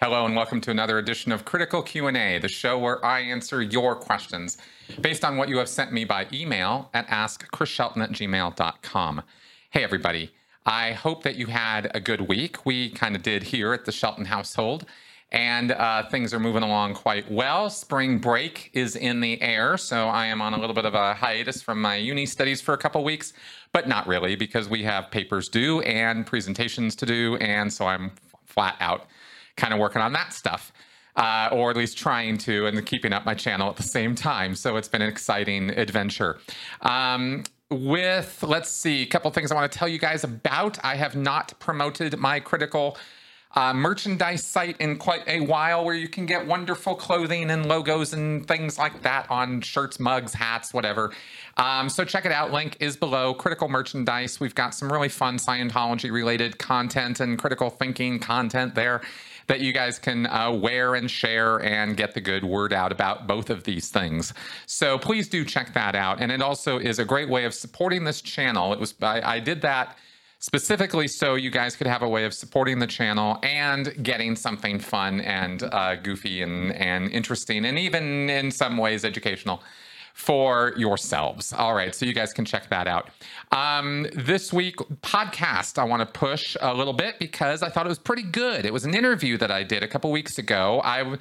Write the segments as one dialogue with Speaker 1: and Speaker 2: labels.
Speaker 1: Hello and welcome to another edition of Critical Q&A, the show where I answer your questions based on what you have sent me by email at askchrisshelton at gmail.com. Hey everybody, I hope that you had a good week. We kind of did here at the Shelton household and uh, things are moving along quite well. Spring break is in the air, so I am on a little bit of a hiatus from my uni studies for a couple weeks, but not really because we have papers due and presentations to do, and so I'm flat out kind of working on that stuff. Uh, or at least trying to, and keeping up my channel at the same time. So it's been an exciting adventure. Um, with, let's see, a couple things I want to tell you guys about. I have not promoted my critical uh, merchandise site in quite a while where you can get wonderful clothing and logos and things like that on shirts, mugs, hats, whatever. Um, so check it out. Link is below. Critical merchandise. We've got some really fun Scientology related content and critical thinking content there that you guys can uh, wear and share and get the good word out about both of these things. So please do check that out. And it also is a great way of supporting this channel. It was I, I did that specifically so you guys could have a way of supporting the channel and getting something fun and uh, goofy and, and interesting and even in some ways educational for yourselves. All right, so you guys can check that out. Um, this week podcast I want to push a little bit because I thought it was pretty good. It was an interview that I did a couple weeks ago. I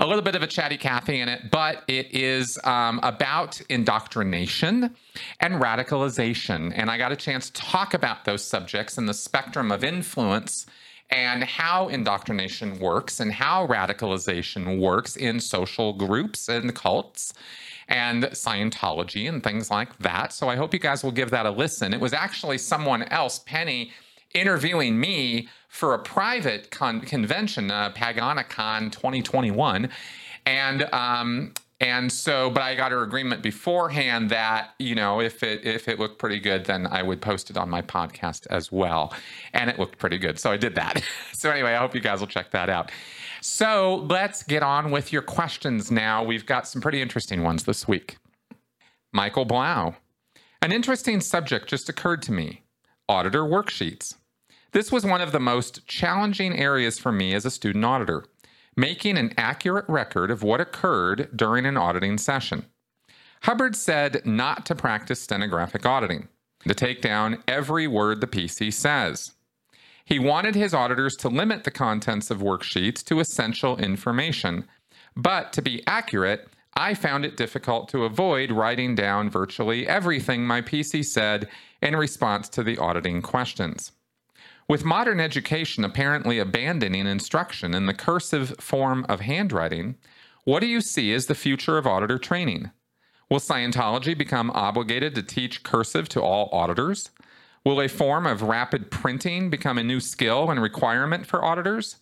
Speaker 1: a little bit of a chatty Cathy in it, but it is um, about indoctrination and radicalization. And I got a chance to talk about those subjects and the spectrum of influence and how indoctrination works and how radicalization works in social groups and cults and Scientology and things like that. So I hope you guys will give that a listen. It was actually someone else, Penny, interviewing me for a private con- convention, uh, PaganaCon 2021. And um, and so, but I got her agreement beforehand that you know if it if it looked pretty good, then I would post it on my podcast as well, and it looked pretty good, so I did that. so anyway, I hope you guys will check that out. So let's get on with your questions now. We've got some pretty interesting ones this week. Michael Blau. An interesting subject just occurred to me auditor worksheets. This was one of the most challenging areas for me as a student auditor, making an accurate record of what occurred during an auditing session. Hubbard said not to practice stenographic auditing, to take down every word the PC says. He wanted his auditors to limit the contents of worksheets to essential information. But to be accurate, I found it difficult to avoid writing down virtually everything my PC said in response to the auditing questions. With modern education apparently abandoning instruction in the cursive form of handwriting, what do you see as the future of auditor training? Will Scientology become obligated to teach cursive to all auditors? Will a form of rapid printing become a new skill and requirement for auditors?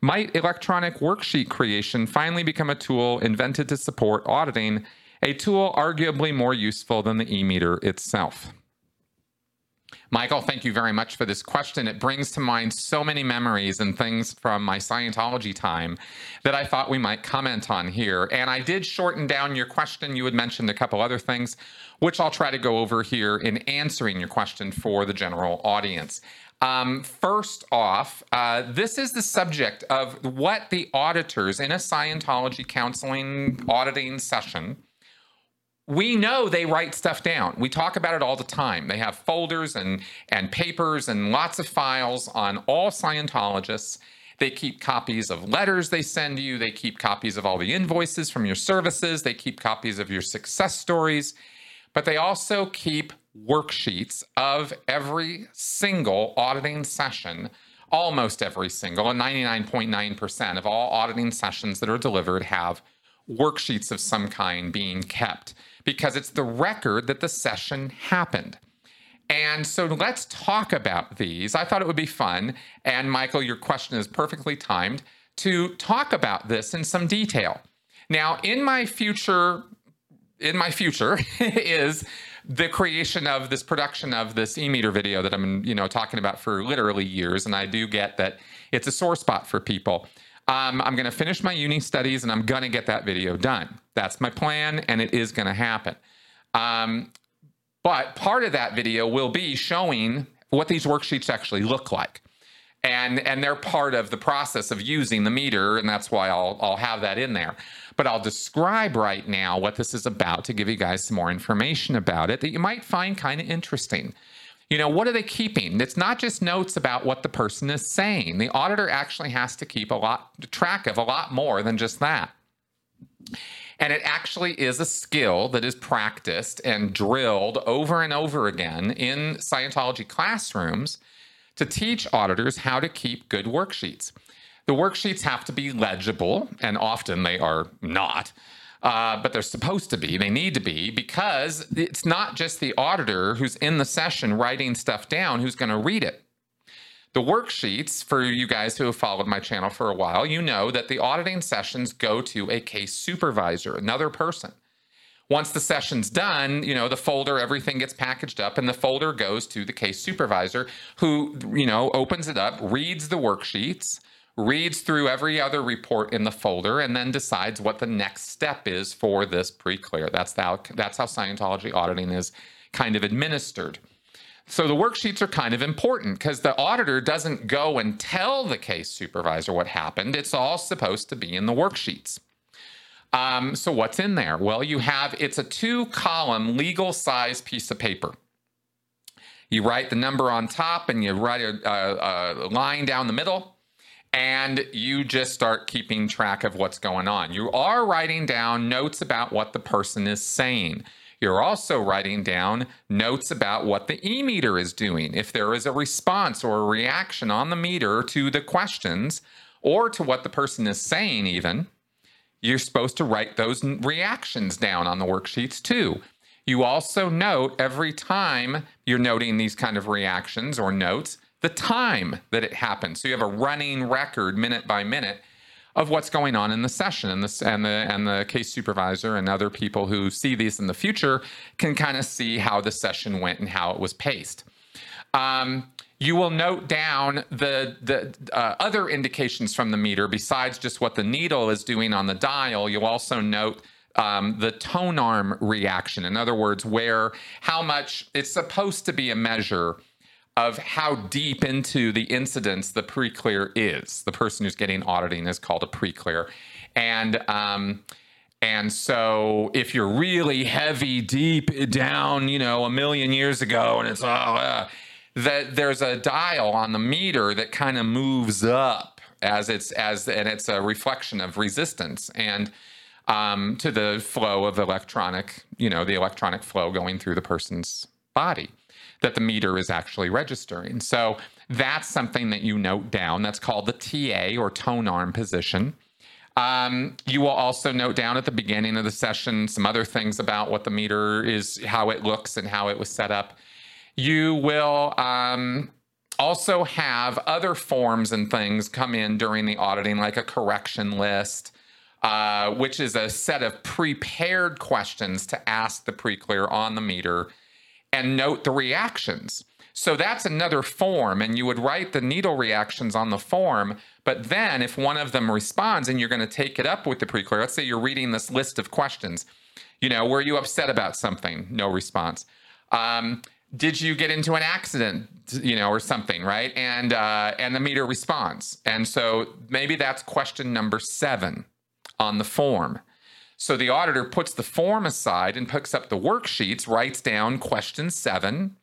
Speaker 1: Might electronic worksheet creation finally become a tool invented to support auditing, a tool arguably more useful than the e meter itself? Michael, thank you very much for this question. It brings to mind so many memories and things from my Scientology time that I thought we might comment on here. And I did shorten down your question. You had mentioned a couple other things, which I'll try to go over here in answering your question for the general audience. Um, first off, uh, this is the subject of what the auditors in a Scientology counseling auditing session we know they write stuff down. We talk about it all the time. They have folders and, and papers and lots of files on all Scientologists. They keep copies of letters they send you. They keep copies of all the invoices from your services. They keep copies of your success stories. But they also keep worksheets of every single auditing session, almost every single, and 99.9% of all auditing sessions that are delivered have worksheets of some kind being kept because it's the record that the session happened. And so let's talk about these. I thought it would be fun. And Michael, your question is perfectly timed to talk about this in some detail. Now, in my future, in my future is the creation of this production of this e-meter video that I'm, you know, talking about for literally years. And I do get that it's a sore spot for people. Um, I'm going to finish my uni studies and I'm going to get that video done. That's my plan, and it is going to happen. Um, but part of that video will be showing what these worksheets actually look like. and and they're part of the process of using the meter and that's why I'll I'll have that in there but I'll describe right now what this is about to give you guys some more information about it that you might find kind of interesting you know what are they keeping it's not just notes about what the person is saying the auditor actually has to keep a lot track of a lot more than just that and it actually is a skill that is practiced and drilled over and over again in Scientology classrooms to teach auditors how to keep good worksheets. The worksheets have to be legible, and often they are not. Uh, but they're supposed to be, they need to be, because it's not just the auditor who's in the session writing stuff down who's going to read it. The worksheets, for you guys who have followed my channel for a while, you know that the auditing sessions go to a case supervisor, another person. Once the session's done, you know, the folder, everything gets packaged up and the folder goes to the case supervisor who, you know, opens it up, reads the worksheets, reads through every other report in the folder, and then decides what the next step is for this pre-clear. That's how, that's how Scientology auditing is kind of administered. So the worksheets are kind of important because the auditor doesn't go and tell the case supervisor what happened. It's all supposed to be in the worksheets. Um, so what's in there? Well, you have it's a two column legal size piece of paper. You write the number on top and you write a, a, a line down the middle and you just start keeping track of what's going on. You are writing down notes about what the person is saying. You're also writing down notes about what the e meter is doing. If there is a response or a reaction on the meter to the questions or to what the person is saying, even, you're supposed to write those reactions down on the worksheets too. You also note every time you're noting these kind of reactions or notes, the time that it happened. So you have a running record minute by minute of what's going on in the session and the, and the and the case supervisor and other people who see these in the future can kind of see how the session went and how it was paced. Um, you will note down the the uh, other indications from the meter besides just what the needle is doing on the dial. You'll also note um, the tone arm reaction. In other words, where how much it's supposed to be a measure of how deep into the incidents the pre-clear is. The person who's getting auditing is called a pre-clear, and um, and so if you're really heavy, deep down, you know, a million years ago, and it's oh, uh, that there's a dial on the meter that kind of moves up as it's as and it's a reflection of resistance and um, to the flow of electronic, you know, the electronic flow going through the person's body that the meter is actually registering. So that's something that you note down. That's called the TA or tone arm position. Um, you will also note down at the beginning of the session some other things about what the meter is, how it looks, and how it was set up. You will um, also have other forms and things come in during the auditing, like a correction list, uh, which is a set of prepared questions to ask the pre clear on the meter and note the reactions. So that's another form, and you would write the needle reactions on the form. But then, if one of them responds and you're going to take it up with the pre-clear, let's say you're reading this list of questions, you know, were you upset about something? No response. Um, did you get into an accident, you know, or something, right? And uh, and the meter responds, and so maybe that's question number seven on the form. So the auditor puts the form aside and picks up the worksheets, writes down question seven,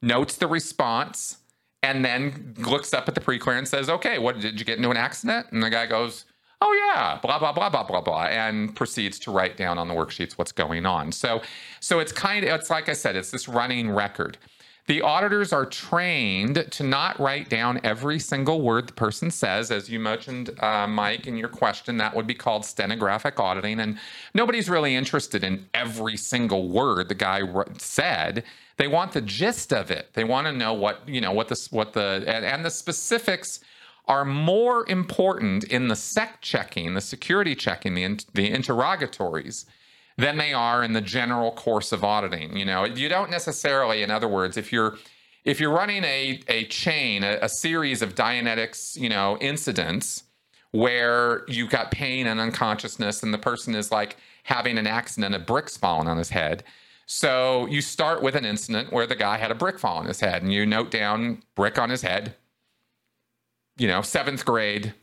Speaker 1: notes the response, and then looks up at the pre-clear and says, "Okay, what did you get into an accident?" And the guy goes, "Oh yeah, blah blah blah blah blah blah," and proceeds to write down on the worksheets what's going on. So, so it's kind of it's like I said, it's this running record. The auditors are trained to not write down every single word the person says. As you mentioned, uh, Mike, in your question, that would be called stenographic auditing. And nobody's really interested in every single word the guy said. They want the gist of it. They want to know what, you know, what the, what the, and, and the specifics are more important in the sec checking, the security checking, the, the interrogatories than they are in the general course of auditing. You know, you don't necessarily, in other words, if you're if you're running a a chain, a, a series of Dianetics, you know, incidents where you've got pain and unconsciousness, and the person is like having an accident, a brick's falling on his head. So you start with an incident where the guy had a brick fall on his head, and you note down brick on his head, you know, seventh grade,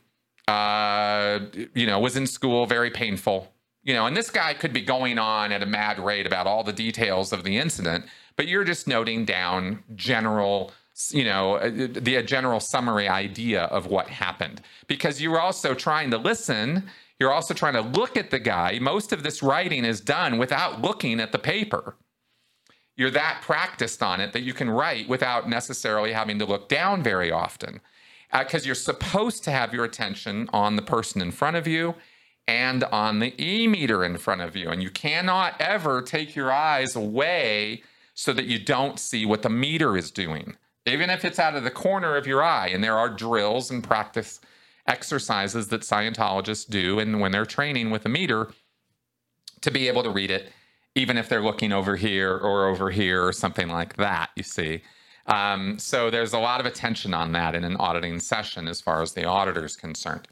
Speaker 1: uh, you know, was in school, very painful, you know, and this guy could be going on at a mad rate about all the details of the incident, but you're just noting down general you know uh, the general summary idea of what happened. Because you're also trying to listen you're also trying to look at the guy. Most of this writing is done without looking at the paper. You're that practiced on it that you can write without necessarily having to look down very often because uh, you're supposed to have your attention on the person in front of you and on the e meter in front of you. And you cannot ever take your eyes away so that you don't see what the meter is doing, even if it's out of the corner of your eye. And there are drills and practice exercises that Scientologists do and when they're training with a meter to be able to read it, even if they're looking over here or over here or something like that, you see. Um, so there's a lot of attention on that in an auditing session as far as the auditor is concerned.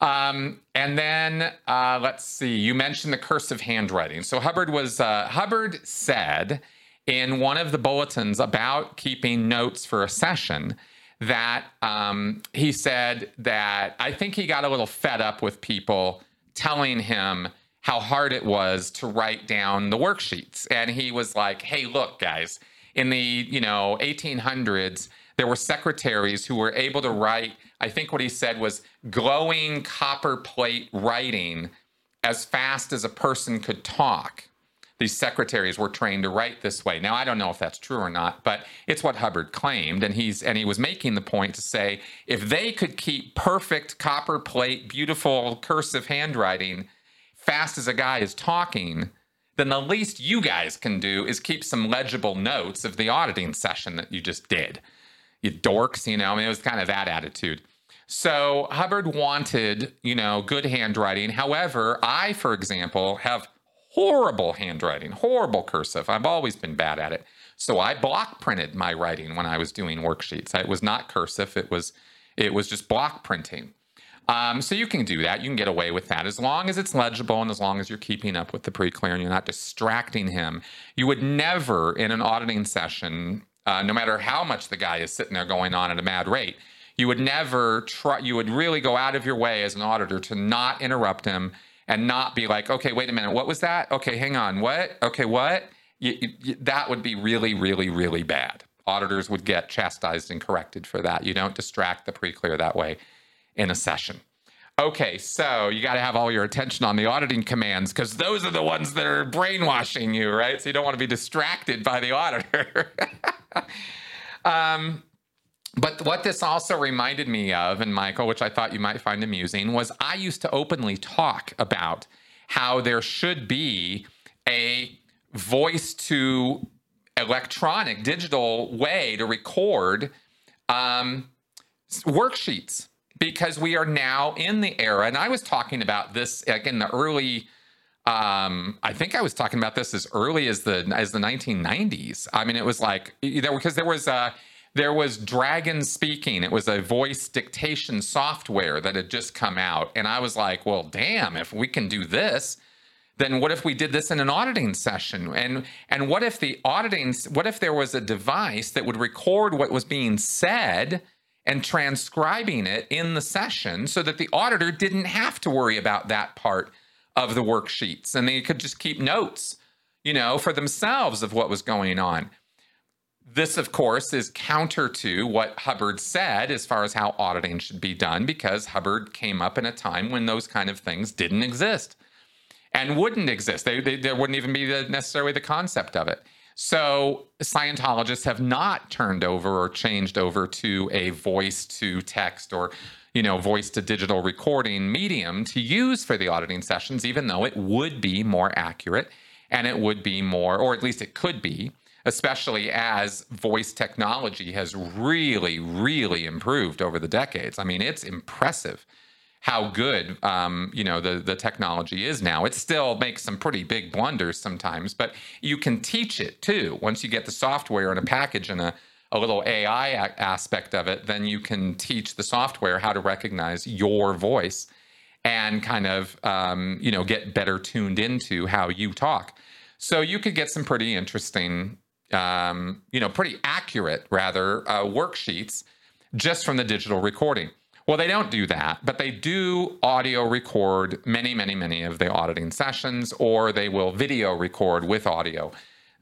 Speaker 1: Um, and then uh, let's see, you mentioned the curse of handwriting. So Hubbard was uh, Hubbard said in one of the bulletins about keeping notes for a session that um, he said that I think he got a little fed up with people telling him how hard it was to write down the worksheets, and he was like, "Hey, look, guys." in the you know 1800s there were secretaries who were able to write i think what he said was glowing copper plate writing as fast as a person could talk these secretaries were trained to write this way now i don't know if that's true or not but it's what hubbard claimed and he's and he was making the point to say if they could keep perfect copper plate beautiful cursive handwriting fast as a guy is talking then the least you guys can do is keep some legible notes of the auditing session that you just did. You dorks, you know, I mean, it was kind of that attitude. So Hubbard wanted, you know, good handwriting. However, I, for example, have horrible handwriting, horrible cursive. I've always been bad at it. So I block printed my writing when I was doing worksheets. It was not cursive. It was it was just block printing. Um, so you can do that. You can get away with that as long as it's legible and as long as you're keeping up with the pre-clear and you're not distracting him. You would never, in an auditing session, uh, no matter how much the guy is sitting there going on at a mad rate, you would never try. You would really go out of your way as an auditor to not interrupt him and not be like, okay, wait a minute, what was that? Okay, hang on, what? Okay, what? You, you, that would be really, really, really bad. Auditors would get chastised and corrected for that. You don't distract the pre-clear that way in a session. Okay, so you got to have all your attention on the auditing commands because those are the ones that are brainwashing you, right? So you don't want to be distracted by the auditor. um, but what this also reminded me of, and Michael, which I thought you might find amusing, was I used to openly talk about how there should be a voice to electronic, digital way to record um, worksheets because we are now in the era, and I was talking about this like in the early. Um, I think I was talking about this as early as the as the 1990s. I mean, it was like there because there was a there was Dragon Speaking. It was a voice dictation software that had just come out, and I was like, well, damn, if we can do this, then what if we did this in an auditing session? And and what if the auditing what if there was a device that would record what was being said? and transcribing it in the session so that the auditor didn't have to worry about that part of the worksheets and they could just keep notes, you know, for themselves of what was going on. This, of course, is counter to what Hubbard said as far as how auditing should be done, because Hubbard came up in a time when those kind of things didn't exist and wouldn't exist. They, they, there wouldn't even be the, necessarily the concept of it. So Scientologists have not turned over or changed over to a voice to text or you know, voice to digital recording medium to use for the auditing sessions, even though it would be more accurate and it would be more, or at least it could be, especially as voice technology has really, really improved over the decades. I mean, it's impressive how good um, you know the the technology is now. It still makes some pretty big blunders sometimes, but you can teach it too. Once you get the software and a package and a a little AI a- aspect of it, then you can teach the software how to recognize your voice and kind of um, you know get better tuned into how you talk. So you could get some pretty interesting, um, you know, pretty accurate rather uh, worksheets just from the digital recording. Well, they don't do that, but they do audio record many, many, many of the auditing sessions, or they will video record with audio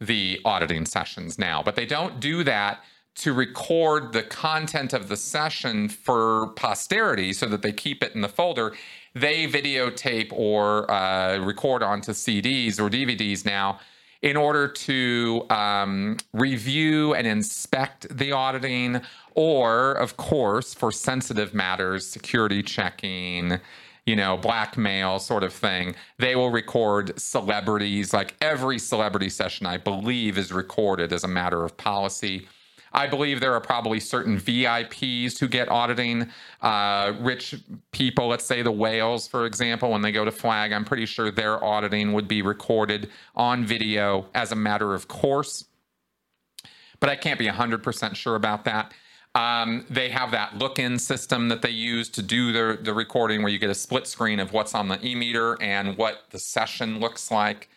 Speaker 1: the auditing sessions now. But they don't do that to record the content of the session for posterity so that they keep it in the folder. They videotape or uh, record onto CDs or DVDs now in order to um, review and inspect the auditing, or, of course, for sensitive matters, security checking, you know, blackmail sort of thing. They will record celebrities, like every celebrity session, I believe, is recorded as a matter of policy. I believe there are probably certain VIPs who get auditing. Uh, rich people, let's say the whales, for example, when they go to flag, I'm pretty sure their auditing would be recorded on video as a matter of course. But I can't be 100% sure about that. Um, they have that look-in system that they use to do the, the recording where you get a split screen of what's on the e-meter and what the session looks like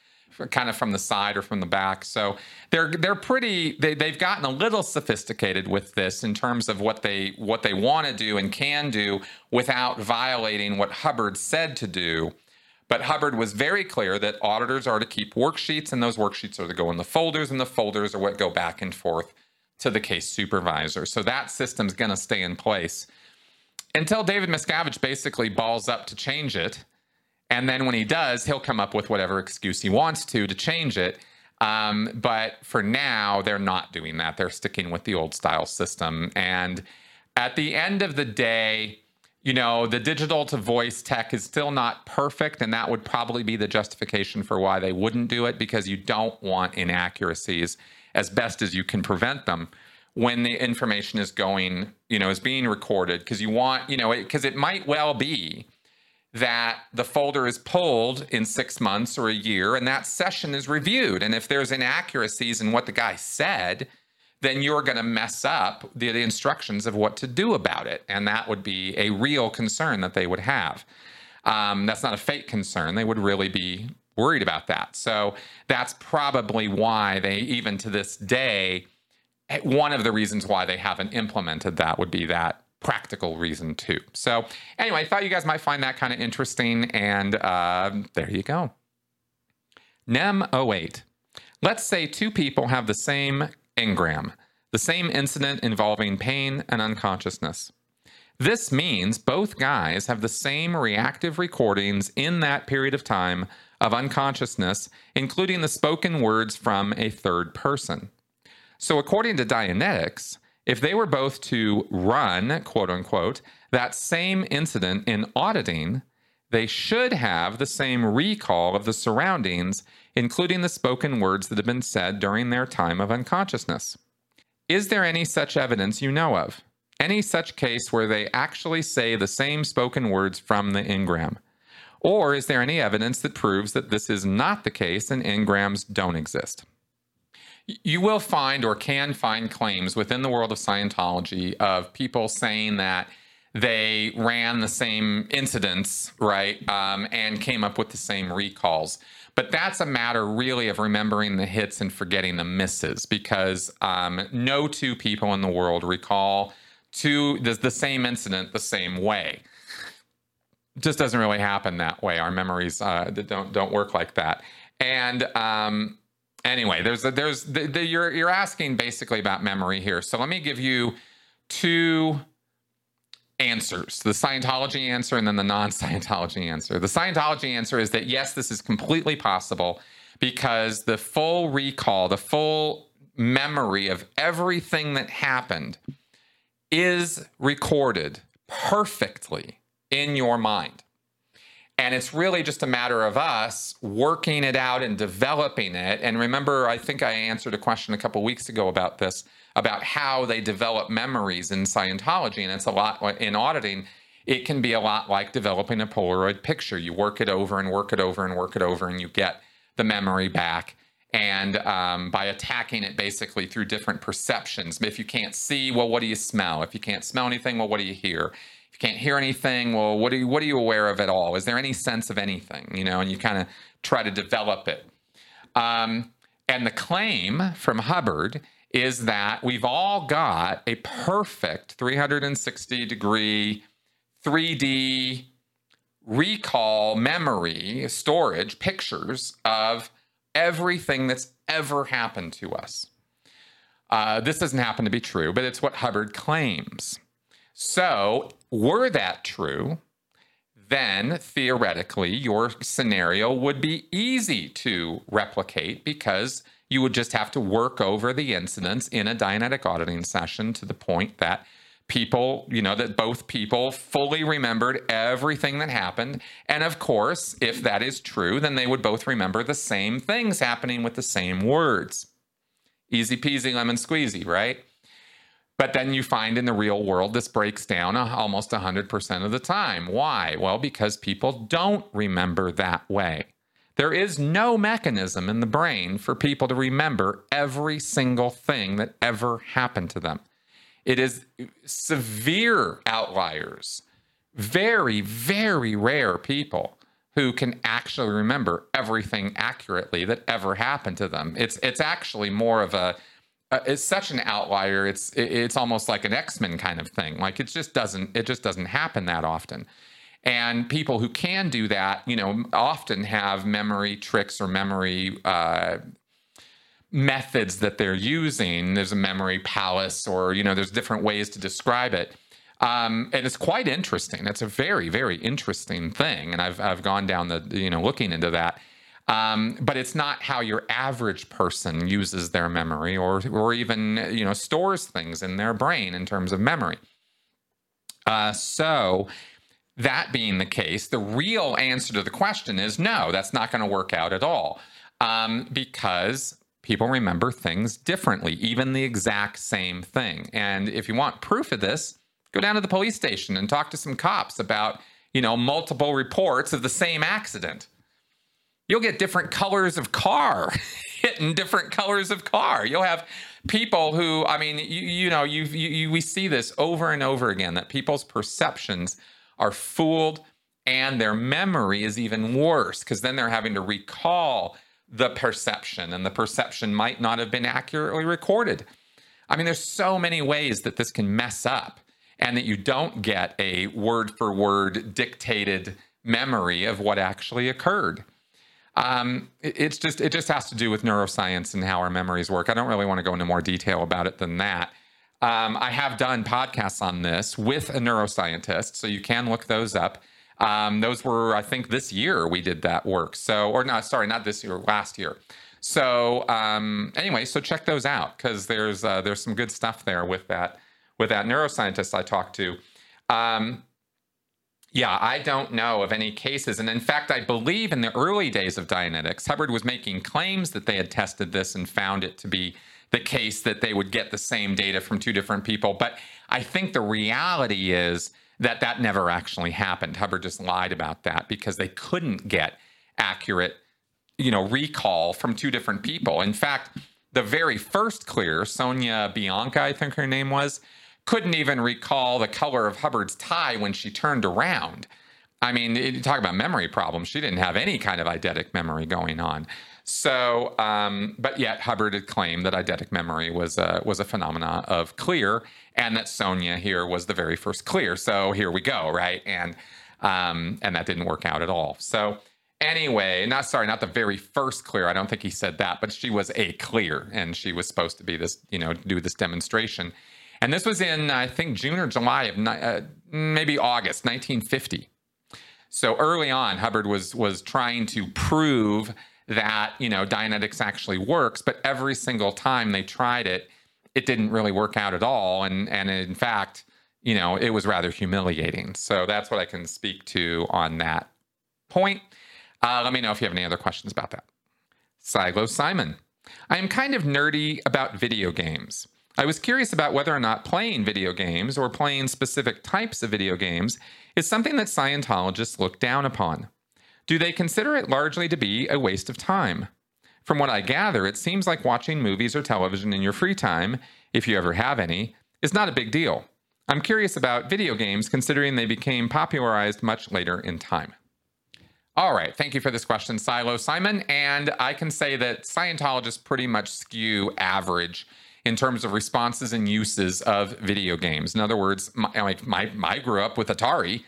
Speaker 1: kind of from the side or from the back. So they're they're pretty they they've gotten a little sophisticated with this in terms of what they what they want to do and can do without violating what Hubbard said to do. But Hubbard was very clear that auditors are to keep worksheets and those worksheets are to go in the folders and the folders are what go back and forth to the case supervisor. So that system's going to stay in place until David Miscavige basically balls up to change it. And then when he does, he'll come up with whatever excuse he wants to to change it. Um, but for now, they're not doing that. They're sticking with the old style system. And at the end of the day, you know, the digital to voice tech is still not perfect. And that would probably be the justification for why they wouldn't do it because you don't want inaccuracies as best as you can prevent them when the information is going, you know, is being recorded because you want, you know, because it, it might well be that the folder is pulled in six months or a year and that session is reviewed. And if there's inaccuracies in what the guy said, then you're going to mess up the, the, instructions of what to do about it. And that would be a real concern that they would have. Um, that's not a fake concern. They would really be worried about that. So that's probably why they, even to this day, one of the reasons why they haven't implemented that would be that practical reason too. So anyway, I thought you guys might find that kind of interesting, and uh, there you go. NEM 08. Let's say two people have the same engram, the same incident involving pain and unconsciousness. This means both guys have the same reactive recordings in that period of time of unconsciousness, including the spoken words from a third person. So, according to Dianetics, if they were both to run, quote unquote, that same incident in auditing, they should have the same recall of the surroundings, including the spoken words that have been said during their time of unconsciousness. Is there any such evidence you know of? Any such case where they actually say the same spoken words from the engram? Or is there any evidence that proves that this is not the case and engrams don't exist? You will find or can find claims within the world of Scientology of people saying that they ran the same incidents, right, um, and came up with the same recalls. But that's a matter really of remembering the hits and forgetting the misses because um, no two people in the world recall two the, the same incident the same way. just doesn't really happen that way. Our memories uh, don't don't work like that. And um, anyway, there's a, there's the, the, you're you're asking basically about memory here. So let me give you two answers the Scientology answer and then the non Scientology answer. The Scientology answer is that yes, this is completely possible because the full recall, the full memory of everything that happened is recorded perfectly in your mind. And it's really just a matter of us working it out and developing it. And remember, I think I answered a question a couple weeks ago about this, about how they develop memories in Scientology. And it's a lot in auditing. It can be a lot like developing a Polaroid picture. You work it over and work it over and work it over, and you get the memory back. And um, by attacking it basically through different perceptions. If you can't see, well, what do you smell? If you can't smell anything, well, what do you hear? You can't hear anything, well, what are you what are you aware of at all? Is there any sense of anything? You know, and you kind of try to develop it. Um, and the claim from Hubbard is that we've all got a perfect 360 degree 3D recall memory storage pictures of everything that's ever happened to us. Uh, this doesn't happen to be true, but it's what Hubbard claims. So, were that true, then theoretically your scenario would be easy to replicate because you would just have to work over the incidents in a Dianetic auditing session to the point that people, you know, that both people fully remembered everything that happened. And of course, if that is true, then they would both remember the same things happening with the same words. Easy peasy lemon squeezy, right? But then you find in the real world this breaks down uh, almost 100% of the time. Why? Well, because people don't remember that way. There is no mechanism in the brain for people to remember every single thing that ever happened to them. It is uh, severe outliers, very, very rare people who can actually remember everything accurately that ever happened to them. It's it's actually more of a uh, it's such an outlier. It's it's almost like an X Men kind of thing. Like it just doesn't it just doesn't happen that often. And people who can do that, you know, often have memory tricks or memory uh, methods that they're using. There's a memory palace, or you know, there's different ways to describe it. Um, and it's quite interesting. It's a very, very interesting thing, and I've I've gone down the you know looking into that. Um, but it's not how your average person uses their memory or or even you know stores things in their brain in terms of memory. Uh, so that being the case, the real answer to the question is no, that's not going to work out at all um, because people remember things differently, even the exact same thing. And if you want proof of this, go down to the police station and talk to some cops about you know multiple reports of the same accident you'll get different colors of car hitting different colors of car. You'll have people who, I mean, you, you know, you, you, we see this over and over again that people's perceptions are fooled and their memory is even worse because then they're having to recall the perception and the perception might not have been accurately recorded. I mean, there's so many ways that this can mess up and that you don't get a word for word dictated memory of what actually occurred. Um, it's just it just has to do with neuroscience and how our memories work. I don't really want to go into more detail about it than that. Um, I have done podcasts on this with a neuroscientist, so you can look those up. Um, those were, I think, this year we did that work. So, or not, sorry, not this year, last year. So, um, anyway, so check those out because there's uh, there's some good stuff there with that with that neuroscientist I talked to. Um, yeah, I don't know of any cases. And in fact, I believe in the early days of Dianetics, Hubbard was making claims that they had tested this and found it to be the case that they would get the same data from two different people. But I think the reality is that that never actually happened. Hubbard just lied about that because they couldn't get accurate, you know, recall from two different people. In fact, the very first clear, Sonia Bianca, I think her name was, couldn't even recall the color of Hubbard's tie when she turned around. I mean, you talk about memory problems. She didn't have any kind of eidetic memory going on. So, um, but yet Hubbard had claimed that eidetic memory was a, was a phenomena of clear, and that Sonia here was the very first clear. So here we go, right? And um, and that didn't work out at all. So anyway, not sorry, not the very first clear. I don't think he said that, but she was a clear, and she was supposed to be this, you know, do this demonstration. And this was in, I think, June or July of uh, maybe August 1950. So early on, Hubbard was was trying to prove that you know Dianetics actually works, but every single time they tried it, it didn't really work out at all. And and in fact, you know, it was rather humiliating. So that's what I can speak to on that point. Uh, let me know if you have any other questions about that. Silo Simon. I am kind of nerdy about video games. I was curious about whether or not playing video games or playing specific types of video games is something that Scientologists look down upon. Do they consider it largely to be a waste of time? From what I gather, it seems like watching movies or television in your free time, if you ever have any, is not a big deal. I'm curious about video games considering they became popularized much later in time. All right, thank you for this question, Silo Simon. And I can say that Scientologists pretty much skew average in terms of responses and uses of video games. In other words, my, like my, I grew up with Atari,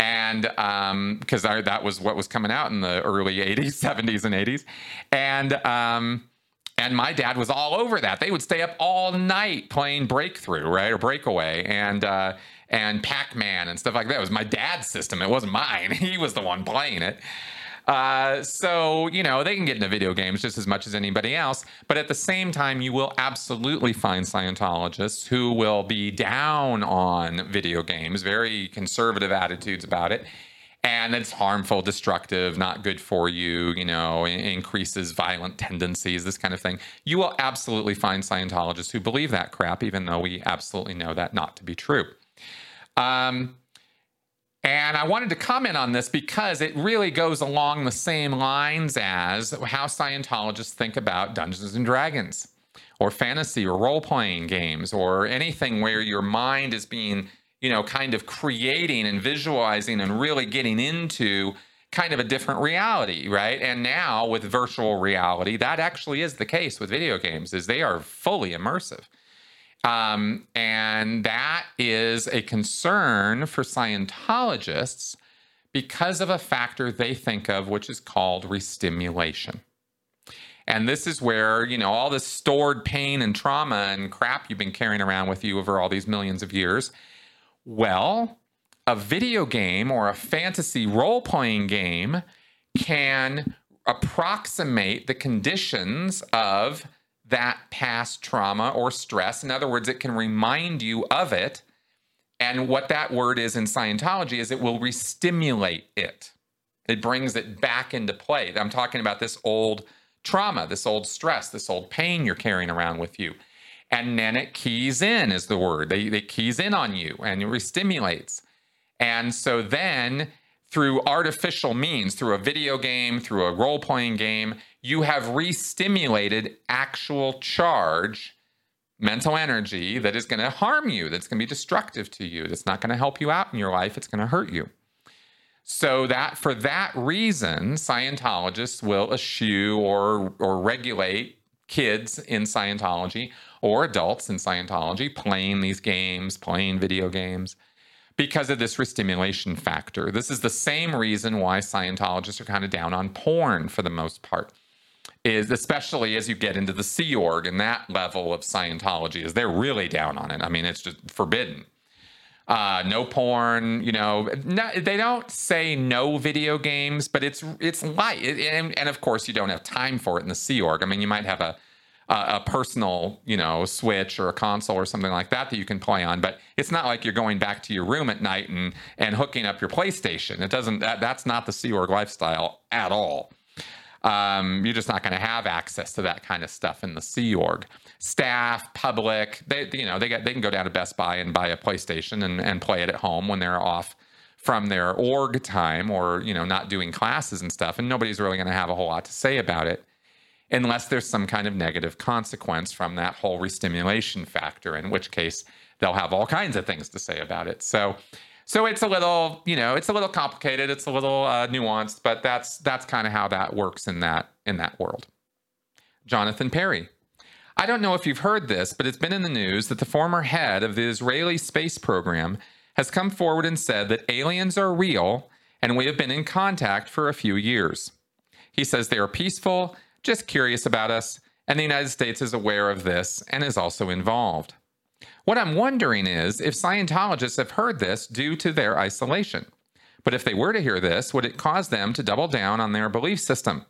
Speaker 1: and because um, that was what was coming out in the early 80s, 70s, and 80s, and um, and my dad was all over that. They would stay up all night playing Breakthrough, right, or Breakaway, and uh, and Pac-Man and stuff like that. It was my dad's system. It wasn't mine. He was the one playing it. Uh, so, you know, they can get into video games just as much as anybody else. But at the same time, you will absolutely find Scientologists who will be down on video games, very conservative attitudes about it. And it's harmful, destructive, not good for you, you know, increases violent tendencies, this kind of thing. You will absolutely find Scientologists who believe that crap, even though we absolutely know that not to be true. Um, and I wanted to comment on this because it really goes along the same lines as how Scientologists think about Dungeons and Dragons or fantasy or role playing games or anything where your mind is being, you know, kind of creating and visualizing and really getting into kind of a different reality, right? And now with virtual reality, that actually is the case with video games is they are fully immersive. Um, and that is a concern for Scientologists because of a factor they think of, which is called restimulation. And this is where, you know, all this stored pain and trauma and crap you've been carrying around with you over all these millions of years. Well, a video game or a fantasy role playing game can approximate the conditions of that past trauma or stress. In other words, it can remind you of it. And what that word is in Scientology is it will restimulate it. It brings it back into play. I'm talking about this old trauma, this old stress, this old pain you're carrying around with you. And then it keys in, is the word. They, they keys in on you and it restimulates. And so then, through artificial means, through a video game, through a role playing game, you have re-stimulated actual charge mental energy that is going to harm you that's going to be destructive to you that's not going to help you out in your life it's going to hurt you. So that for that reason scientologists will eschew or or regulate kids in scientology or adults in scientology playing these games playing video games because of this restimulation factor. This is the same reason why scientologists are kind of down on porn for the most part is especially as you get into the Sea Org and that level of Scientology is they're really down on it. I mean, it's just forbidden. Uh, no porn, you know. No, they don't say no video games, but it's it's light, it, and, and of course you don't have time for it in the Sea Org. I mean, you might have a a personal, you know, switch or a console or something like that that you can play on. But it's not like you're going back to your room at night and and hooking up your PlayStation. It doesn't. That, that's not the Sea Org lifestyle at all. Um, you're just not going to have access to that kind of stuff in the Sea Org. Staff, public, they you know they get they can go down to Best Buy and buy a PlayStation and, and play it at home when they're off from their org time or you know not doing classes and stuff, and nobody's really going to have a whole lot to say about it unless there's some kind of negative consequence from that whole restimulation factor, in which case they'll have all kinds of things to say about it. So so it's a little, you know, it's a little complicated. It's a little uh, nuanced, but that's that's kind of how that works in that in that world. Jonathan Perry. I don't know if you've heard this, but it's been in the news that the former head of the Israeli space program has come forward and said that aliens are real and we have been in contact for a few years. He says they are peaceful, just curious about us, and the United States is aware of this and is also involved. What I'm wondering is if Scientologists have heard this due to their isolation. But if they were to hear this, would it cause them to double down on their belief system?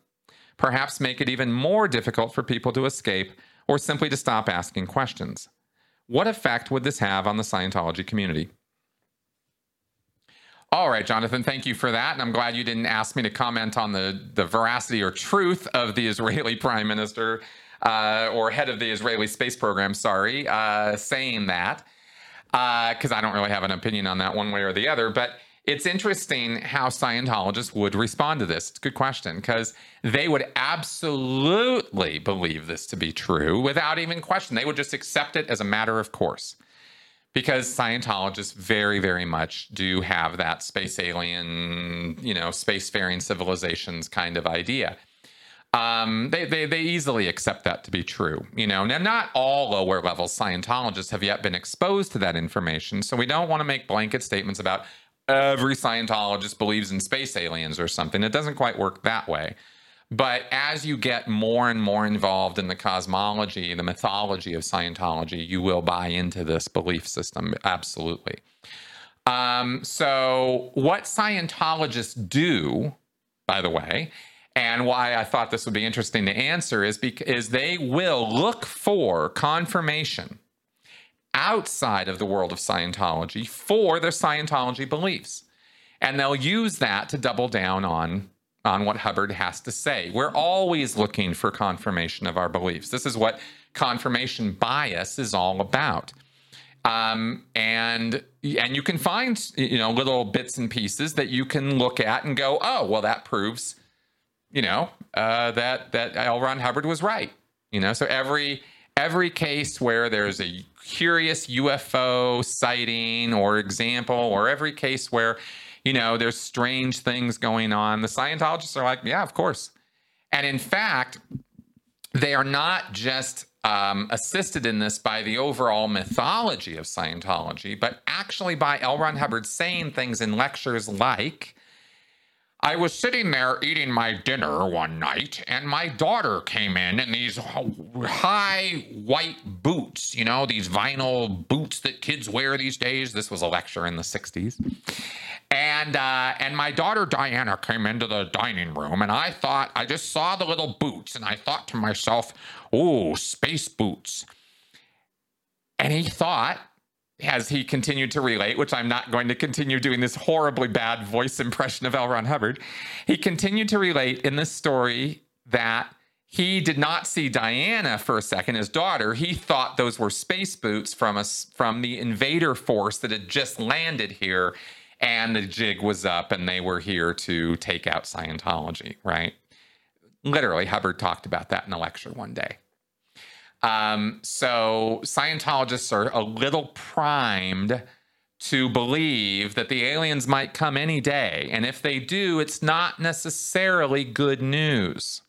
Speaker 1: Perhaps make it even more difficult for people to escape or simply to stop asking questions? What effect would this have on the Scientology community? All right, Jonathan, thank you for that. And I'm glad you didn't ask me to comment on the, the veracity or truth of the Israeli prime minister uh, or head of the Israeli space program, sorry, uh, saying that, because uh, I don't really have an opinion on that one way or the other. But it's interesting how Scientologists would respond to this. It's a good question because they would absolutely believe this to be true without even question. They would just accept it as a matter of course. Because Scientologists very, very much do have that space alien, you know, spacefaring civilizations kind of idea. Um, they, they, they easily accept that to be true. You know, now not all lower level Scientologists have yet been exposed to that information, so we don't want to make blanket statements about every Scientologist believes in space aliens or something. It doesn't quite work that way. But as you get more and more involved in the cosmology, the mythology of Scientology, you will buy into this belief system. Absolutely. Um, so, what Scientologists do, by the way, and why I thought this would be interesting to answer is because they will look for confirmation outside of the world of Scientology for their Scientology beliefs. And they'll use that to double down on, on what Hubbard has to say. We're always looking for confirmation of our beliefs. This is what confirmation bias is all about. Um, and and you can find you know little bits and pieces that you can look at and go, oh, well, that proves you know, uh, that that L. Ron Hubbard was right. You know, so every every case where there's a curious UFO sighting or example, or every case where you know there's strange things going on, the Scientologists are like, yeah, of course. And in fact, they are not just um, assisted in this by the overall mythology of Scientology, but actually by L. Ron Hubbard saying things in lectures like I was sitting there eating my dinner one night, and my daughter came in in these high white boots, you know, these vinyl boots that kids wear these days. This was a lecture in the 60s. And uh, and my daughter Diana came into the dining room, and I thought I just saw the little boots, and I thought to myself, "Oh, space boots." And he thought as he continued to relate, which I'm not going to continue doing this horribly bad voice impression of L. Ron Hubbard, he continued to relate in this story that he did not see Diana for a second, his daughter. He thought those were space boots from us from the invader force that had just landed here, and the jig was up, and they were here to take out Scientology. Right? Literally, Hubbard talked about that in a lecture one day. Um, so Scientologists are a little primed to believe that the aliens might come any day. And if they do, it's not necessarily good news.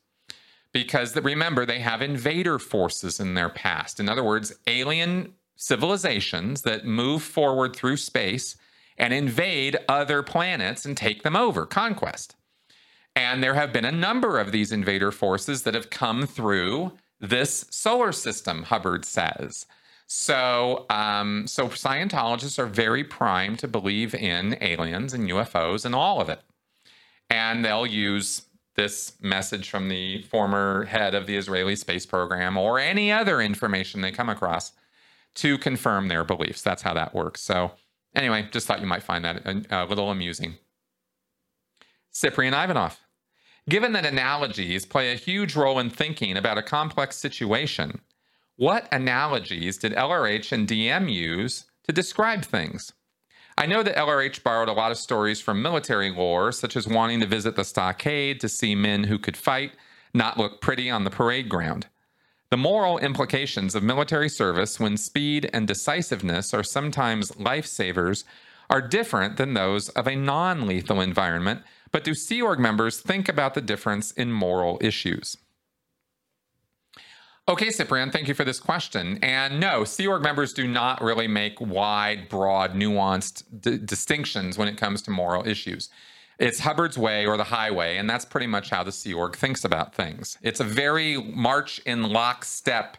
Speaker 1: Because remember, they have invader forces in their past. In other words, alien civilizations that move forward through space and invade other planets and take them over, conquest. And there have been a number of these invader forces that have come through this solar system, Hubbard says. So, um, so Scientologists are very primed to believe in aliens and UFOs and all of it, and they'll use this message from the former head of the Israeli space program or any other information they come across to confirm their beliefs. That's how that works. So, anyway, just thought you might find that a, a little amusing. Cyprian Ivanov. Given that analogies play a huge role in thinking about a complex situation, what analogies did LRH and DM use to describe things? I know that LRH borrowed a lot of stories from military lore, such as wanting to visit the stockade to see men who could fight not look pretty on the parade ground. The moral implications of military service, when speed and decisiveness are sometimes lifesavers, are different than those of a non lethal environment but do Sea Org members think about the difference in moral issues? Okay, Cyprian, thank you for this question. And no, Sea Org members do not really make wide, broad, nuanced d- distinctions when it comes to moral issues. It's Hubbard's way or the highway, and that's pretty much how the Sea Org thinks about things. It's a very march in lockstep.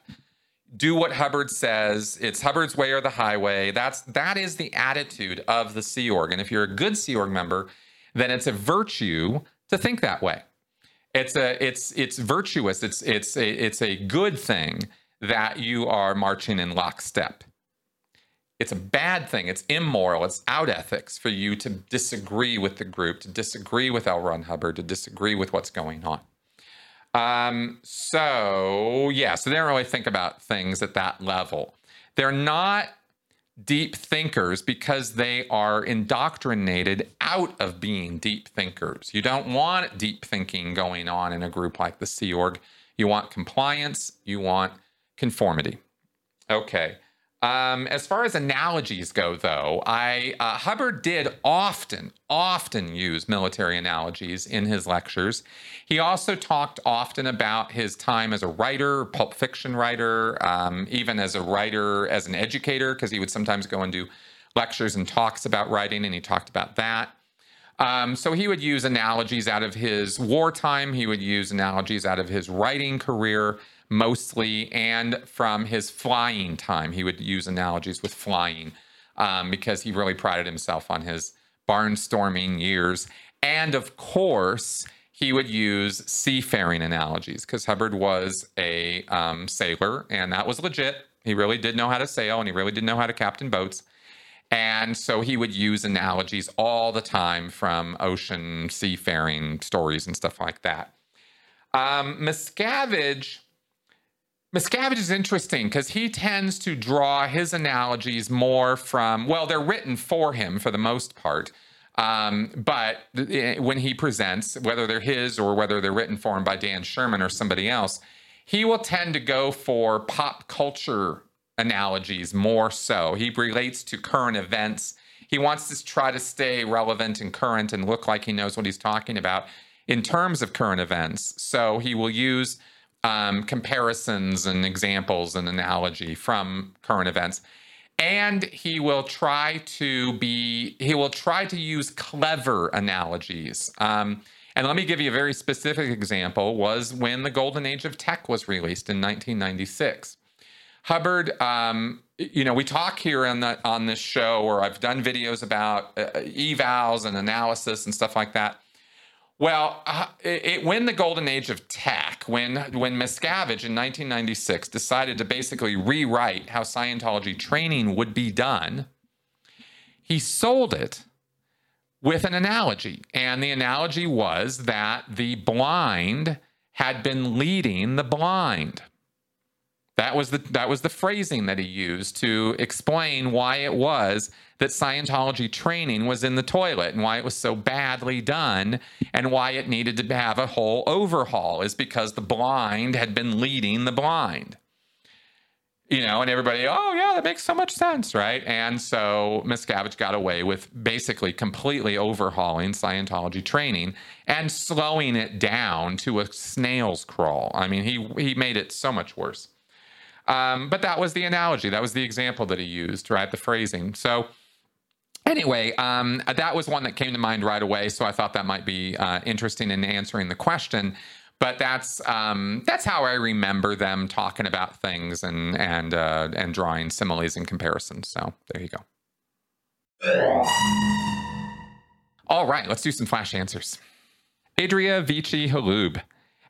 Speaker 1: Do what Hubbard says. It's Hubbard's way or the highway. That's that is the attitude of the Sea Org. And if you're a good Sea Org member, then it's a virtue to think that way. It's a it's it's virtuous. It's it's a it's a good thing that you are marching in lockstep. It's a bad thing. It's immoral. It's out ethics for you to disagree with the group, to disagree with L. Ron Hubbard, to disagree with what's going on. Um, so yeah, so they don't really think about things at that level. They're not deep thinkers because they are indoctrinated out of being deep thinkers. You don't want deep thinking going on in a group like the Sea Org. You want compliance, you want conformity. Okay. Um, as far as analogies go, though, I uh, Hubbard did often, often use military analogies in his lectures. He also talked often about his time as a writer, pulp fiction writer, um, even as a writer, as an educator, because he would sometimes go and do lectures and talks about writing, and he talked about that. Um, so he would use analogies out of his wartime. He would use analogies out of his writing career mostly, and from his flying time. He would use analogies with flying um, because he really prided himself on his barnstorming years. And of course, he would use seafaring analogies because Hubbard was a um, sailor, and that was legit. He really did know how to sail, and he really did know how to captain boats. And so he would use analogies all the time from ocean seafaring stories and stuff like that. Um, Miscavige Miscavige is interesting because he tends to draw his analogies more from, well, they're written for him for the most part. Um, but when he presents, whether they're his or whether they're written for him by Dan Sherman or somebody else, he will tend to go for pop culture analogies more so. He relates to current events. He wants to try to stay relevant and current and look like he knows what he's talking about in terms of current events. So he will use um, comparisons and examples and analogy from current events. And he will try to be, he will try to use clever analogies. Um, and let me give you a very specific example was when the golden age of tech was released in 1996. Hubbard, um, you know, we talk here on the on this show, or I've done videos about uh, evals and analysis and stuff like that. Well, uh, it, when the golden age of tech, when when Miscavige in 1996 decided to basically rewrite how Scientology training would be done, he sold it with an analogy, and the analogy was that the blind had been leading the blind. That was the that was the phrasing that he used to explain why it was that Scientology training was in the toilet and why it was so badly done and why it needed to have a whole overhaul is because the blind had been leading the blind. You know, and everybody, oh yeah, that makes so much sense, right? And so Miscavige got away with basically completely overhauling Scientology training and slowing it down to a snail's crawl. I mean, he he made it so much worse. Um, but that was the analogy. That was the example that he used, right? The phrasing. So, anyway, um, that was one that came to mind right away. So I thought that might be uh, interesting in answering the question. But that's um, that's how I remember them talking about things and and uh, and drawing similes and comparisons. So there you go. All right, let's do some flash answers. Adria Vici Halub.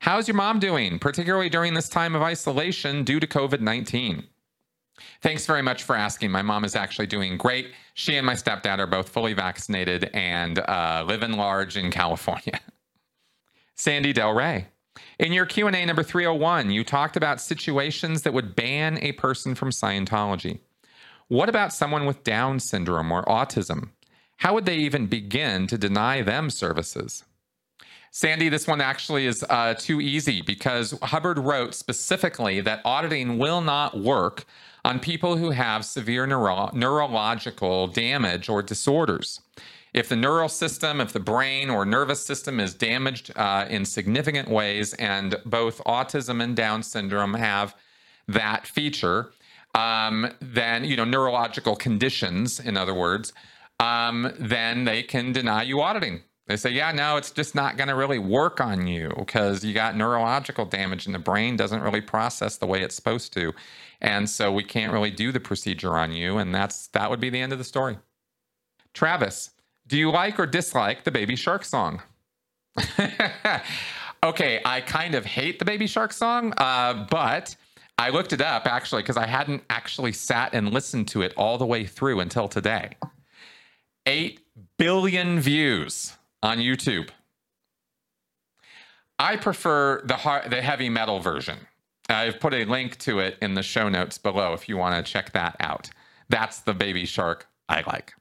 Speaker 1: How's your mom doing, particularly during this time of isolation due to COVID 19? Thanks very much for asking. My mom is actually doing great. She and my stepdad are both fully vaccinated and uh, in large in California. Sandy Del Rey. In your Q&A number 301, you talked about situations that would ban a person from Scientology. What about someone with Down syndrome or autism? How would they even begin to deny them services? Sandy, this one actually is uh, too easy because Hubbard wrote specifically that auditing will not work on people who have severe neuro- neurological damage or disorders. If the neural system, if the brain or nervous system is damaged uh, in significant ways, and both autism and Down syndrome have that feature, um, then, you know, neurological conditions, in other words, um, then they can deny you auditing. They say, yeah, no, it's just not going to really work on you because you got neurological damage and the brain doesn't really process the way it's supposed to. And so we can't really do the procedure on you. And that's that would be the end of the story. Travis, do you like or dislike the Baby Shark song? okay, I kind of hate the Baby Shark song, uh, but I looked it up actually because I hadn't actually sat and listened to it all the way through until today. Eight billion views on YouTube. I prefer the hard, the heavy metal version. I've put a link to it in the show notes below if you want to check that out. That's the baby shark I like.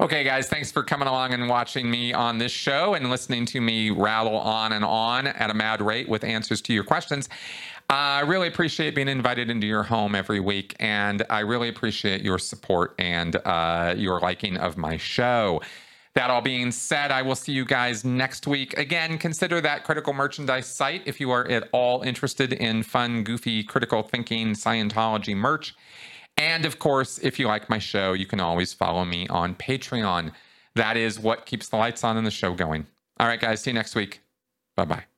Speaker 1: Okay, guys, thanks for coming along and watching me on this show and listening to me rattle on and on at a mad rate with answers to your questions. I really appreciate being invited into your home every week, and I really appreciate your support and uh, your liking of my show. That all being said, I will see you guys next week. Again, consider that critical merchandise site if you are at all interested in fun, goofy, critical thinking Scientology merch. And of course, if you like my show, you can always follow me on Patreon. That is what keeps the lights on and the show going. All right, guys, see you next week. Bye bye.